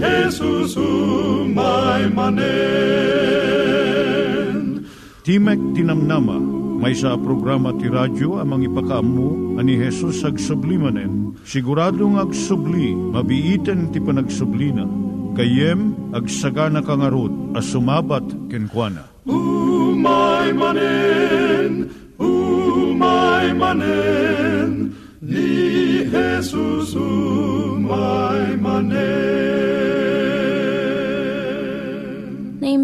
Jesus umay manen Timek Tinamnama, may sa programa ti radyo amang ipakaamu ani Hesus ag sublimanen. Siguradong ag subli, mabiiten ti panagsublina. Kayem ag sagana kangarot as sumabat kenkwana. Umay manen, umay manen, ni Jesus umay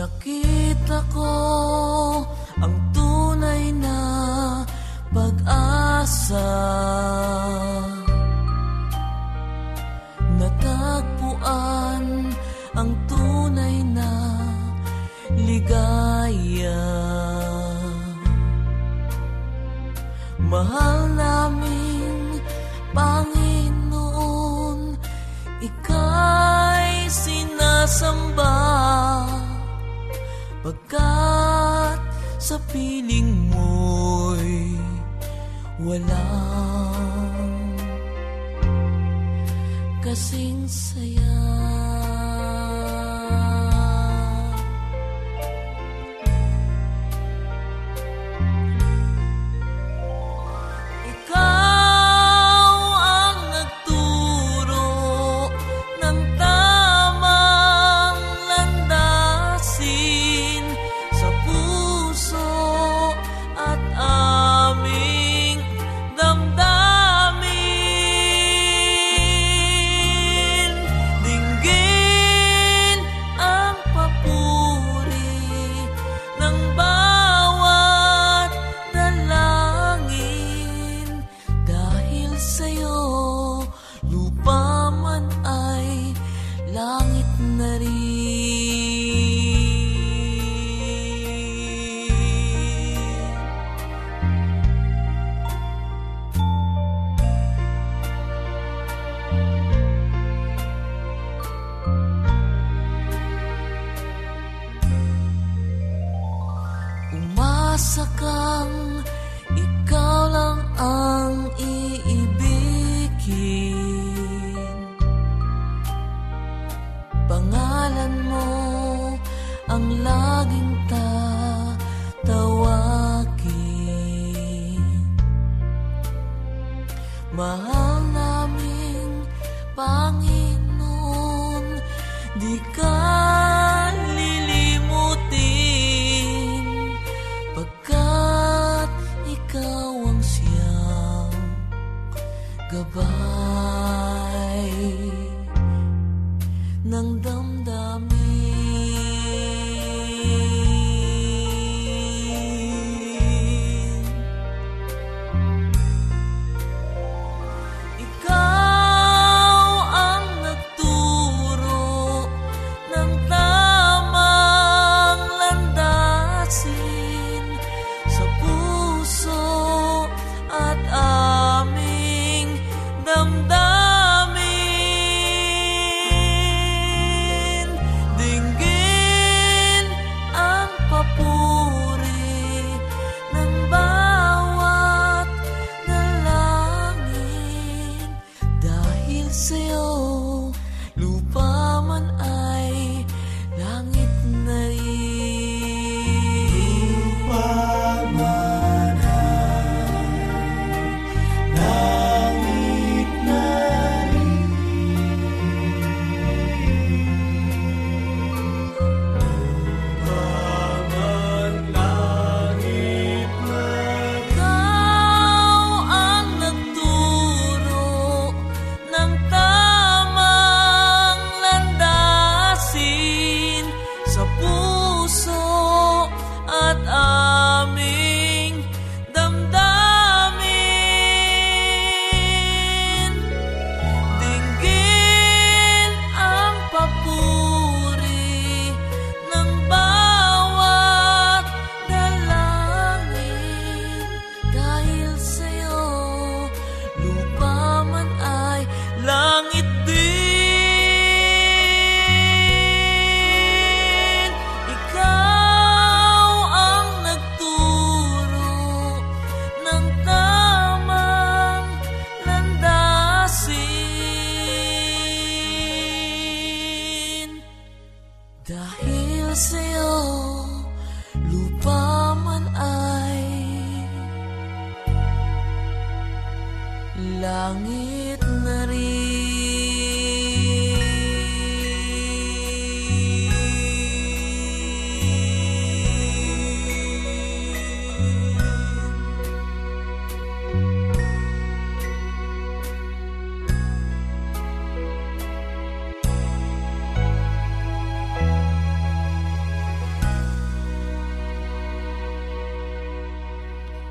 Nakita ko ang tunay na pag-asa sa piling mo'y walang kasing Umasa kang ikaw lang ang langit na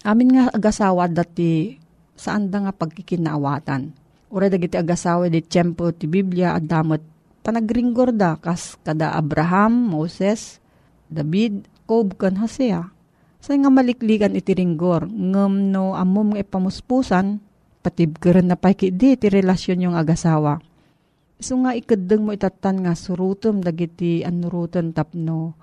Amin nga agasawa dati saan da nga pagkikinaawatan. Ura dagiti agasawa di tiyempo ti Biblia at damot panagringgor da kas kada Abraham, Moses, David, Job kan Hosea. Sa nga maliklikan iti ringgor, ngem no amom nga ipamuspusan, patibkeran na pay di iti relasyon yung agasawa. So nga ikadeng mo itatan nga surutom dagiti anurutan tapno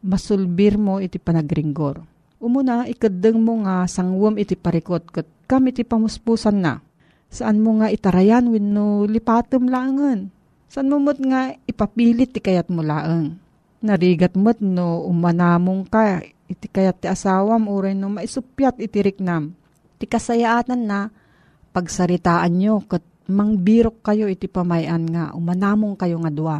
masulbir mo iti panagringgor. Umuna, ikadeng mo nga sangwam iti parikot kat kam iti pamuspusan na. Saan mo nga itarayan wenno lipatom laangan. Saan mo mo't nga ipapilit ti kayat mo laang. Narigat mo't no umanamong ka iti kayat ti asawam uray no maisupyat iti riknam. Ti kasayaatan na pagsaritaan nyo kat mangbirok kayo iti pamayan nga umanamong kayo nga dua.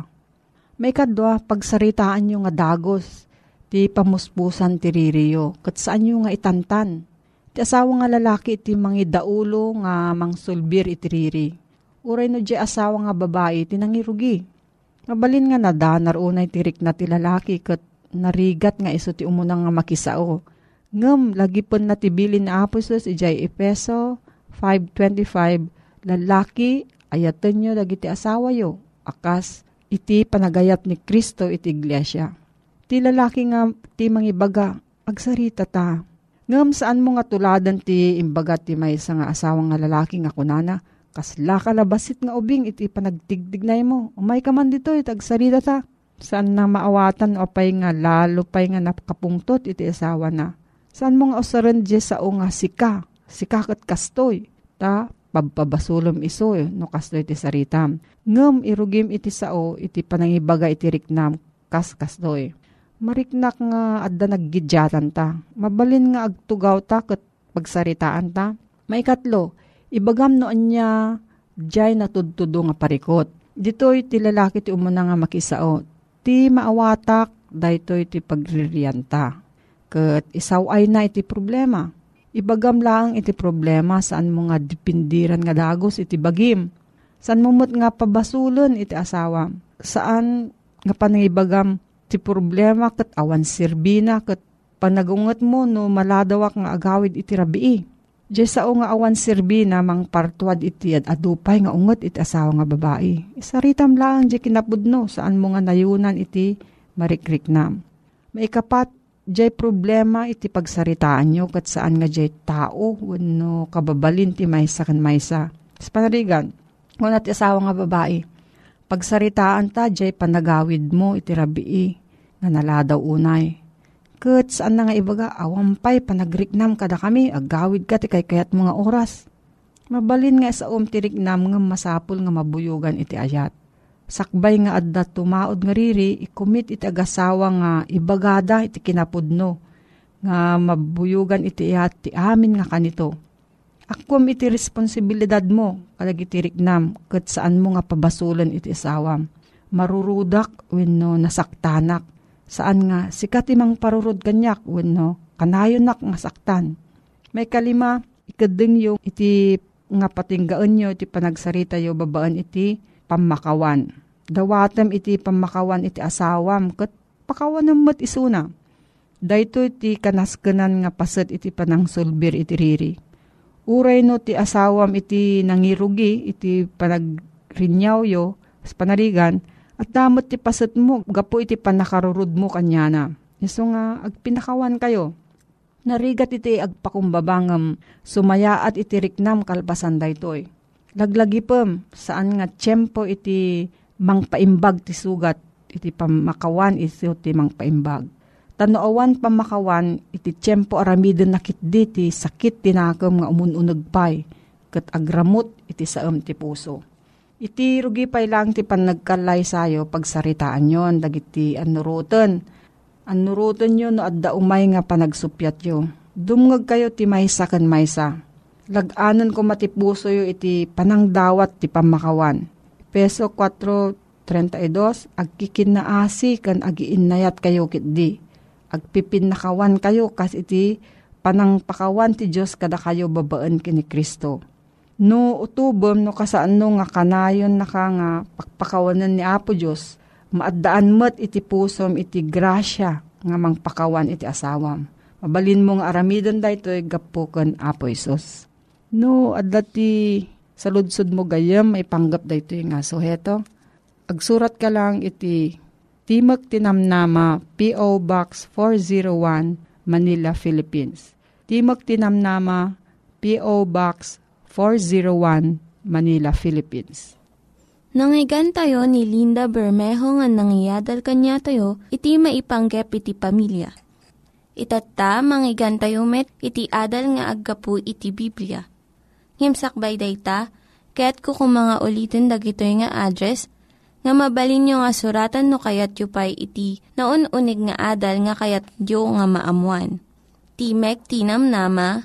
May kadwa pagsaritaan nyo nga dagos ti pamuspusan ti ririyo kat saan nyo nga itantan. Ti asawa nga lalaki iti mangi daulo nga mangsulbir iti riri. Uray no di asawa nga babae ti nangirugi. Mabalin nga nadanar unay tirik na ti lalaki kat narigat nga iso ti umunang nga makisao. Ngem, lagi pon natibilin na aposos ijay Epeso 5.25 lalaki ayatan nyo dagiti asawa yo. Akas iti panagayat ni Kristo iti iglesia. Ti lalaki nga ti mangibaga agsarita ta. Ngam saan mo nga tuladan ti imbaga ti may nga asawang nga lalaki nga kunana. Kasla kalabasit nga ubing iti panagtigdignay mo. Umay ka man dito iti agsarita ta. Saan na maawatan o pay nga lalo pay nga napakapungtot iti asawa na. Saan mo nga usaran sa o nga sika. Sika kat kastoy. Ta pagpabasulom iso eh, no kastoy iti saritam. Ngem irugim iti sao iti panangibaga iti riknam kas kastoy. Mariknak nga adda naggidyatan ta. Mabalin nga agtugaw ta kat pagsaritaan ta. Maikatlo, ibagam no anya jay natudtudo nga parikot. Dito'y ti lalaki ti umuna nga makisao. Ti maawatak, daytoy ti pagririyanta. Kat isaw ay na iti problema. Ibagam lang iti problema saan mo nga dipindiran nga dagos iti bagim. Saan mo nga pabasulon iti asawa. Saan nga panangibagam ti problema kat awan sirbina kat panagungot mo no maladawak nga agawid iti rabii. Diyay sao nga awan sirbina mang partuad iti ad adupay nga ungot iti asawa nga babae. Isaritam lang di kinapudno saan mo nga nayunan iti marikriknam. Maikapat, jay problema iti pagsaritaan nyo kat saan nga jay tao wano kababalin ti maysa kan maysa. Sa panarigan, ti asawa nga babae, pagsaritaan ta jay panagawid mo iti rabii nga naladaw unay. Kat saan na nga ibaga, awampay panagriknam kada kami, agawid ka ti kay kayat mga oras. Mabalin nga sa um tiriknam nga masapul nga mabuyugan iti ayat. Sakbay nga adda tumaod nga riri, ikumit iti agasawa nga ibagada iti kinapudno. Nga mabuyugan iti ayat ti amin nga kanito. Akwam iti responsibilidad mo, kalag iti riknam, kat saan mo nga pabasulan iti asawam. Marurudak wenno nasaktanak saan nga sikat imang parurod kanyak wenno kanayon nak nga saktan. May kalima, ikadeng yung iti nga patinggaan nyo iti panagsarita yo babaan iti pamakawan. Dawatem iti pamakawan iti asawam kat pakawan mat isuna. Dayto iti kanaskanan nga paset iti panangsulbir iti riri. Uray no ti asawam iti nangirugi iti panagrinyaw yo sa panarigan At damot ti paset mo, gapo iti panakarurud mo kanyana. Iso nga, agpinakawan kayo. Narigat iti agpakumbabangam, sumaya at iti riknam kalpasan daytoy. Laglagi pem, saan nga tiyempo iti mangpaimbag ti sugat, iti pamakawan iti ti mangpaimbag. Tanoawan pamakawan, iti tiyempo aramidin nakit di ti sakit tinakam nga umununag pay, kat agramot iti saam ti puso. Iti rugi pay lang ti panagkalay sayo pagsaritaan yon dagiti anurutan Anurutan nyo no adda umay nga panagsupyat yo. Dumngag kayo ti maysa kan maysa. Laganan ko matipuso yo iti panangdawat ti pamakawan. Peso 4.32, agkikin na asi kan agiinayat kayo kitdi. Agpipin kayo kas iti panangpakawan ti Diyos kada kayo babaan kini Kristo. No utubom no kasaan no nga kanayon na ka nga pakpakawanan ni Apo Diyos, maadaan met iti pusom iti grasya nga mangpakawan iti asawam. Mabalin mong aramidon da ito gapukan Apo Isos. No, adla ti saludsod mo gayam may panggap da ito nga. So heto, agsurat ka lang iti Timog Tinamnama P.O. Box 401 Manila, Philippines. Timog Tinamnama P.O. Box 401 Manila, Philippines. Nangyigan tayo ni Linda Bermejo nga nangyadal kanya tayo, iti maipanggep iti pamilya. Itatta, manggigan tayo met, iti adal nga aggapu iti Biblia. Ngimsakbay day ta, kaya't kukumanga ulitin dagito nga address, nga mabalin nyo nga suratan no kayat yu pa'y iti na unig nga adal nga kayat yu nga maamuan. Timek Tinam Nama,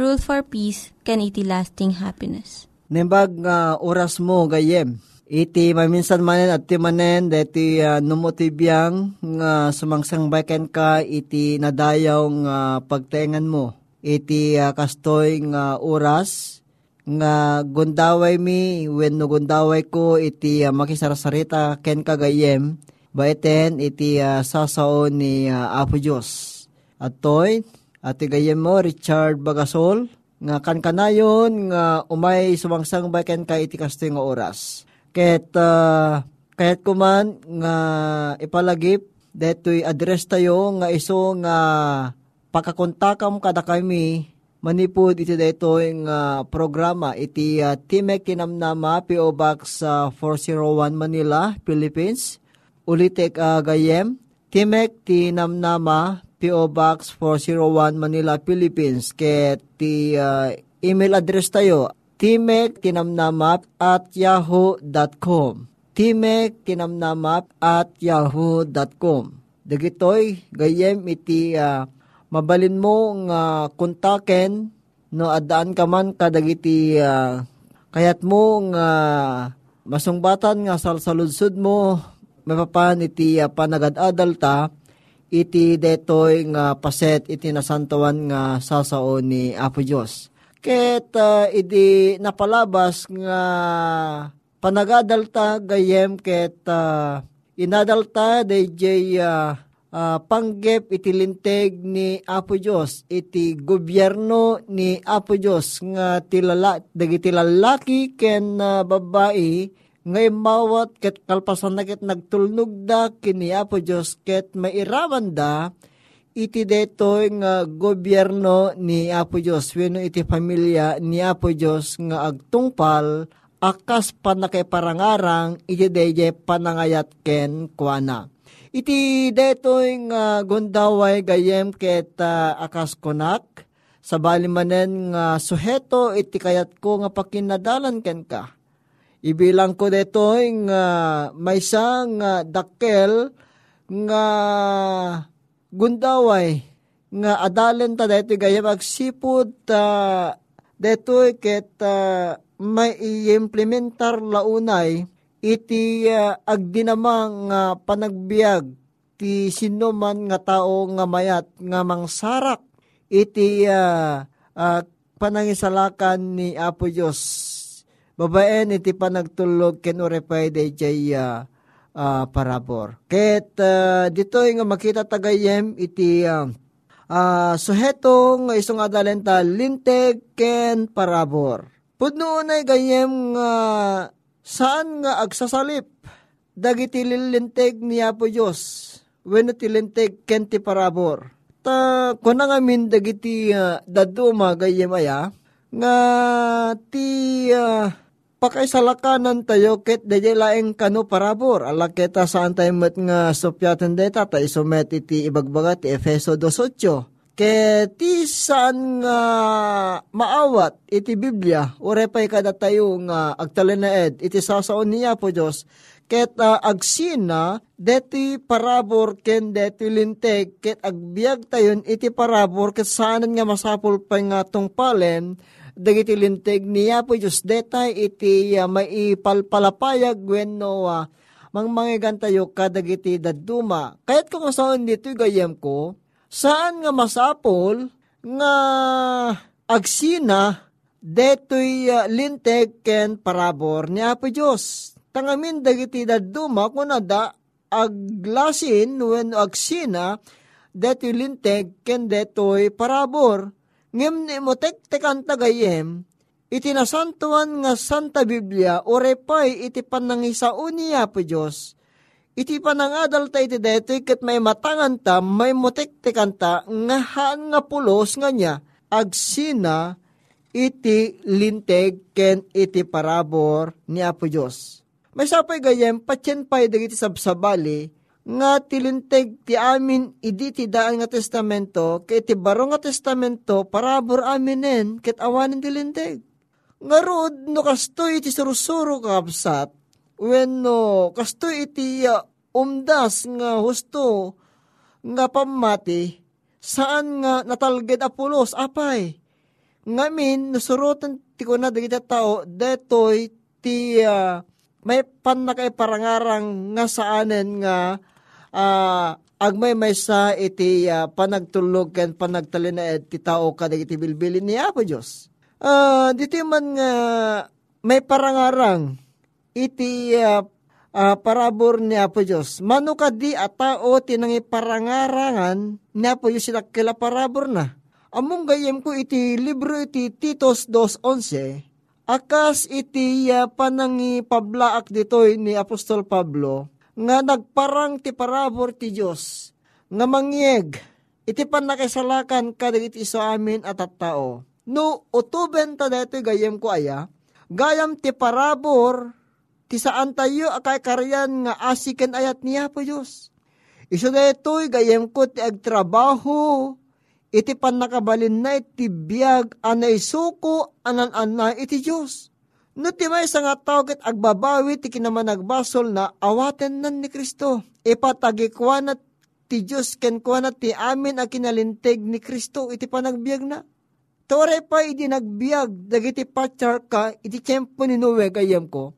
Rule for Peace, can iti lasting happiness. Nembag nga uh, oras mo gayem Iti maminsan manen at timanen deti uh, numotibiyang nga uh, sumangsang baken ka iti nadayaw nga uh, pagtengan mo. Iti uh, kastoy nga uh, oras nga gundaway mi when no gundaway ko iti uh, makisarasarita ken kagayem baiten iti uh, sasaon ni uh, Apo Diyos. At toy, ati gayem mo Richard Bagasol nga kankanayon nga umay sumangsang baken ka iti kastoy oras Ket uh, kahit kuman nga ipalagip detoy address tayo nga iso nga pakakontakam kada kami manipod iti daytoy nga programa iti uh, Timek Kinamnama PO Box uh, 401 Manila, Philippines. Ulitek uh, gayem Timek Tinamnama PO Box 401 Manila, Philippines. Ket ti uh, email address tayo Timek Tinamnamap at yahoo.com. Timek Tinamnamap at yahoo.com. Dagitoy, gayem iti uh, mabalin mo nga uh, kontaken no adaan ka man kadagiti uh, kayat mo nga uh, masungbatan nga salsaludsud mo mapapan iti uh, panagadadal ta iti detoy nga paset iti nasantawan nga sasao ni Apo Diyos. Ket uh, idi napalabas nga panagadalta gayem ket uh, inadalta DJ uh, uh, panggep iti linteg ni Apo Dios iti gobyerno ni Apo Dios nga tilala dagiti lalaki ken uh, babae ngay mawat ket kalpasan na ket nagtulnog da kini Apo Dios ket mairaman da iti detoy nga gobyerno ni Apo Diyos, weno iti pamilya ni Apo Diyos nga agtungpal, akas panakiparangarang iti deje panangayat ken kuana. Iti detoy nga gundaway gayem ket uh, akas konak, sa balimanen nga suheto iti kayat ko nga pakinadalan ken ka. Ibilang ko detoy nga maysa nga dakkel nga gundaway nga adalen ta dito gayam agsipod ta uh, detoy ket uh, may i-implementar launay iti uh, agdinamang uh, panagbiag ti sinuman nga tao nga mayat nga mangsarak iti uh, uh, panangisalakan ni Apo Diyos. Babaen iti panagtulog ken urepay day jay uh, uh, parabor. Ket uh, dito nga makita tagayem iti uh, uh, suheto nga iso nga dalenta linteg ken parabor. Pudno unay gayem nga saan nga agsasalip dagiti lilinteg ni Apo Diyos wenno ti linteg ken ti parabor. Ta kuna nga min dagiti uh, daduma gayem aya nga ti uh, pakaisalakanan tayo ket dayay laeng kano parabor. Ala keta saan tayo met nga sopyaten deta ta isomet iti ibagbaga ti Efeso 2.8. Ket ti saan nga maawat iti Biblia, urepay kada tayo nga agtalinaed iti sasaon niya po Diyos, ket uh, agsina deti parabor ken deti linteg ket agbiag tayon iti parabor ket saanan nga masapul pa nga tungpalen dagiti linteg niya po Diyos detay iti uh, maipalpalapayag wenno uh, mang mangigan tayo kadagiti daduma. Kayat ko saan dito gayem ko, saan nga masapol nga agsina detoy uh, linteg ken parabor ni Apo Diyos tangamin dagiti daduma kuna da aglasin when agsina deti linteg ken detoy parabor ngem ni mo tek-tekan tagayem iti nga Santa Biblia orepay iti panangisao niya po Diyos. Iti panangadal ta iti detoy ket may matangan ta may motek-tekan ta nga haan nga pulos nga niya agsina iti linteg ken iti parabor ni Apo Diyos. May sapay gayem, patyen pa'y dagiti sabsabali, nga tilinteg ti amin idi ti daan nga testamento, kay ti baro nga testamento, parabor aminen, ket awanin tilinteg. Nga rod, no kastoy iti surusuro kapsat, when no kastoy iti uh, umdas nga husto, nga pamati, saan nga natalged apulos, apay. Ngamin, nasurutan ti ko na dagiti tao, detoy ti uh, may pan na parangarang nga saanen nga uh, agmay may sa iti uh, panagtulog ken panagtalinaed ti tao kadag iti bilbilin ni Apo Diyos. Uh, dito man nga may parangarang iti uh, uh, parabor ni Apo Diyos. Mano ka di a tao tinangi parangarangan ni Apo Diyos sila kila parabor na. Among gayem ko iti libro iti Titos 2.11 Akas iti uh, panangi pablaak ditoy ni Apostol Pablo, nga nagparang ti parabor ti Diyos, nga mangyeg, iti panakisalakan kadag iti iso amin at at tao. No, utuben ta dito gayem ko aya, gayam ti parabor, ti saan tayo akay karyan nga asiken ayat niya po Diyos. Iso detoy gayem ko ti agtrabaho, iti panakabalin na iti biyag anay suko anan ana iti Diyos. No ti may nga tao ket agbabawi ti kinamanagbasol na awaten nan ni Kristo. Ipatagikwa na ti Diyos ken kwa na ti amin a kinalinteg ni Kristo iti panagbiag na. Tore pa iti nagbiag dagiti patyar ka iti tiyempo ni Noe gayam ko.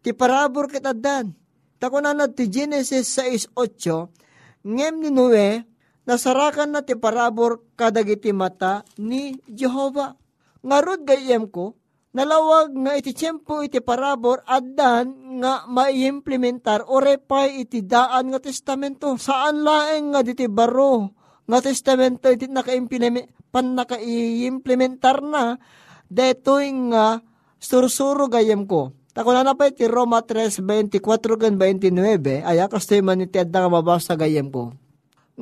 Ti parabor ket addan. Takunan na ti Genesis 6.8 ngem ni Noe nasarakan na ti parabor kadagiti mata ni Jehova. Ngarod gayem ko, nalawag nga iti tiyempo iti parabor addan nga maiimplementar o repay iti daan nga testamento. Saan laeng nga diti baro nga testamento iti naka-implement pan naka-implementar na detoy nga sursuro gayem ko. Tako na na pa iti Roma 3.24 gan 29, aya kastoy man iti adda nga mabasa gayem ko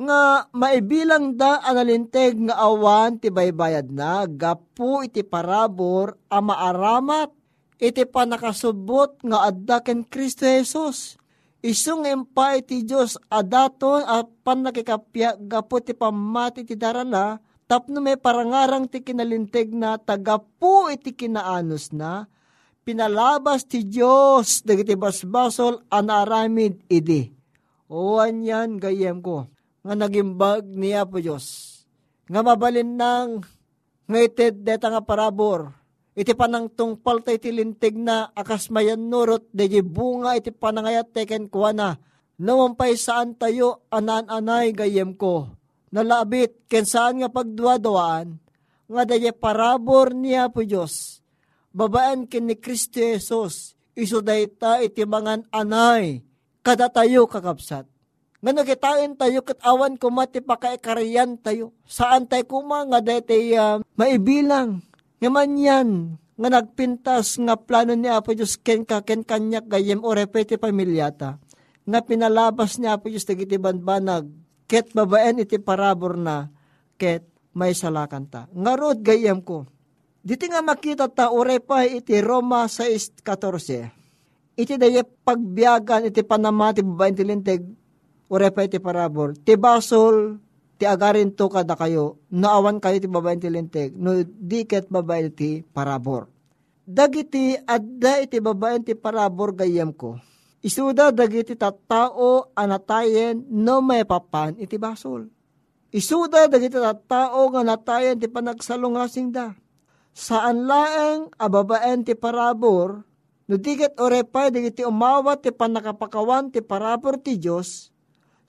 nga maibilang da analinteg nga awan ti baybayad na gapu iti parabor a maaramat iti panakasubot nga adda ken Kristo Jesus. Isung empa iti Diyos adaton at panakikapya gapu ti pamati ti darana tapno may parangarang ti kinalinteg na tagapu iti kinaanos na pinalabas ti Diyos dagiti basbasol anaramid idi. Owan yan gayem ko nga nagimbag niya po Diyos. Nga mabalin nang ngaited deta nga parabor. Iti panang tungpal tayo iti lintig na akas mayan nurot, deji bunga iti panangayat teken kuwa na. Nawampay saan tayo anan-anay gayem ko. Nalabit ken saan nga pagduwadawaan. Nga daya parabor niya po Diyos. Babaan ken ni Kristo Jesus. Iso dayta iti mangan anay. Kada tayo kakapsat. Nga nagitain tayo kat awan kumati pakaikariyan tayo. Saan tayo kuma nga dayta uh, maibilang. Nga man yan, nga nagpintas nga plano ni Apo Diyos ken ka ken kanyak gayem o repete pamilyata nga pinalabas niya po yung dagiti banbanag, ket babaen iti parabor na, ket may salakan ta. Ngarod gayam ko, diti nga makita ta pa iti Roma 6.14. Iti daya pagbiagan iti panamati babaen ti uray pa iti parabor. Ti basol, ti agarin to kada kayo, naawan kayo ti babaen ti linteg, no di ket babaen ti parabor. Dagiti adda iti babaen ti parabor gayam ko Isuda dagiti tattao anatayen no may papan iti basol. Isuda dagiti tattao nga natayen ti panagsalungasing da. Saan laeng ababaen ti parabor, no diket orepay dagiti umawat ti panakapakawan ti parabor ti Diyos,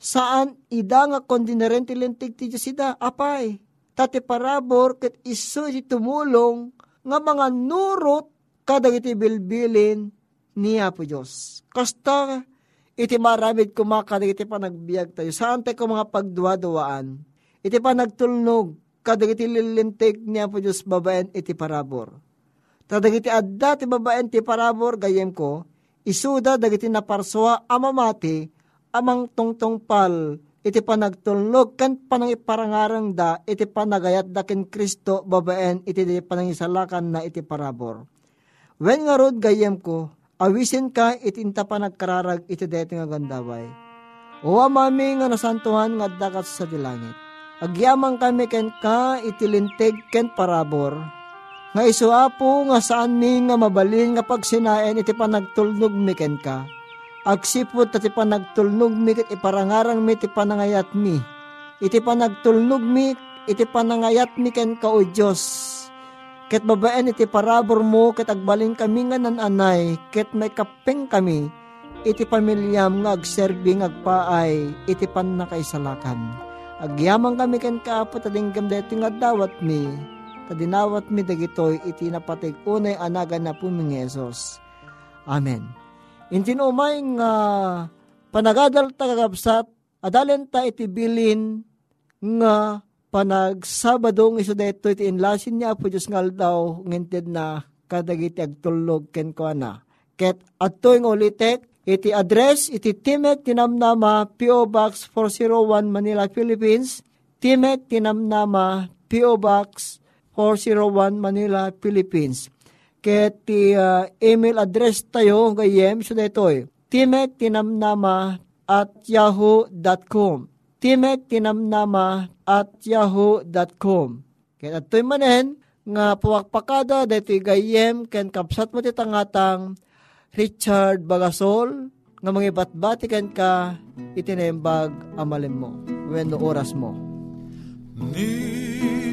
saan ida nga kondineren ti lintig ti Diyos ida, apay. Tati parabor ket iso iti tumulong nga mga nurot kadagiti bilbilin niya po Diyos. Kasta iti maramid kumakadag iti panagbiag tayo. Saan tayo mga pagduwa-duwaan? Iti panagtulnog, kadag iti lilintig niya po Diyos babaen iti parabor. Tadag iti adda ti babaen ti parabor gayem ko, isuda dagiti naparswa amamati, amang tungtong pal, iti panagtulnog kan panang iparangarang da, iti panagayat da ken Kristo babaen iti panangisalakan na iti parabor. When nga rod gayem ko, awisin ka itinta pa nagkararag iti deti nga gandaway. O amami nga nasantuhan nga dakat sa dilangit. Agyamang kami ken ka itilintig ken parabor. Nga isuapo nga saan mi nga mabalin nga pagsinaen iti panagtulnog mi ken ka. Agsipot iti panagtulnog mi ket iparangarang mi iti panangayat mi. Iti panagtulnog mi iti panangayat mi ken ka o Diyos Ket babaen iti parabor mo, ket agbalin kami nga nananay, ket may kapeng kami, iti pamilyam nga agserbi agpaay, iti pan nakaisalakan. Agyaman kami ken kaapo tadinggam deti nga dawat mi, tadinawat mi dagitoy iti napatig unay anagan na po mi Amen. Intinumay nga panagadal tagagabsat, adalen ta iti bilin nga panag Sabado ng iso dito iti inlasin niya po Diyos ngal daw nginted na kadagiti agtulog ken ko na. Ket adto yung ulitek iti address iti Timek Tinamnama P.O. Box 401 Manila, Philippines. Timek Tinamnama P.O. Box 401 Manila, Philippines. Ket ti uh, email address tayo gayem so dito Timek Tinamnama at yahoo.com timek tinamnama at yahoo.com. Kaya ato'y manen, nga puwakpakada dito gayem ken kapsat mo titangatang Richard Bagasol nga mga batbati ken ka itinembag amalim mo when oras mo. Ni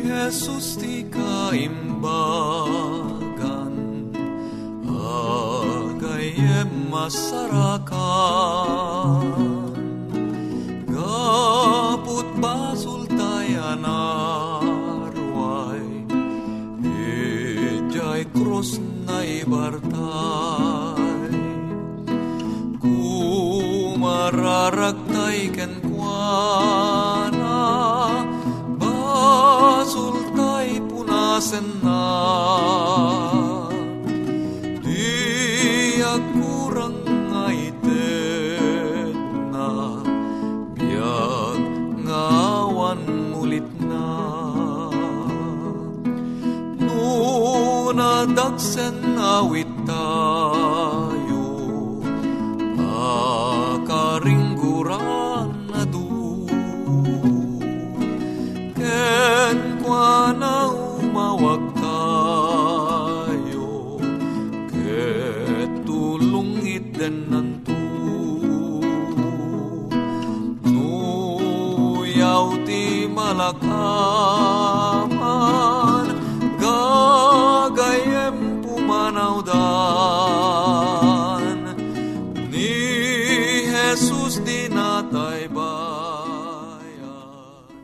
Jesus ti kaimbagan agayem masarakan Kaput basul tayan arway Ijay cross na ibartay Kumararagtay ken kuana. Basul tay punasen na we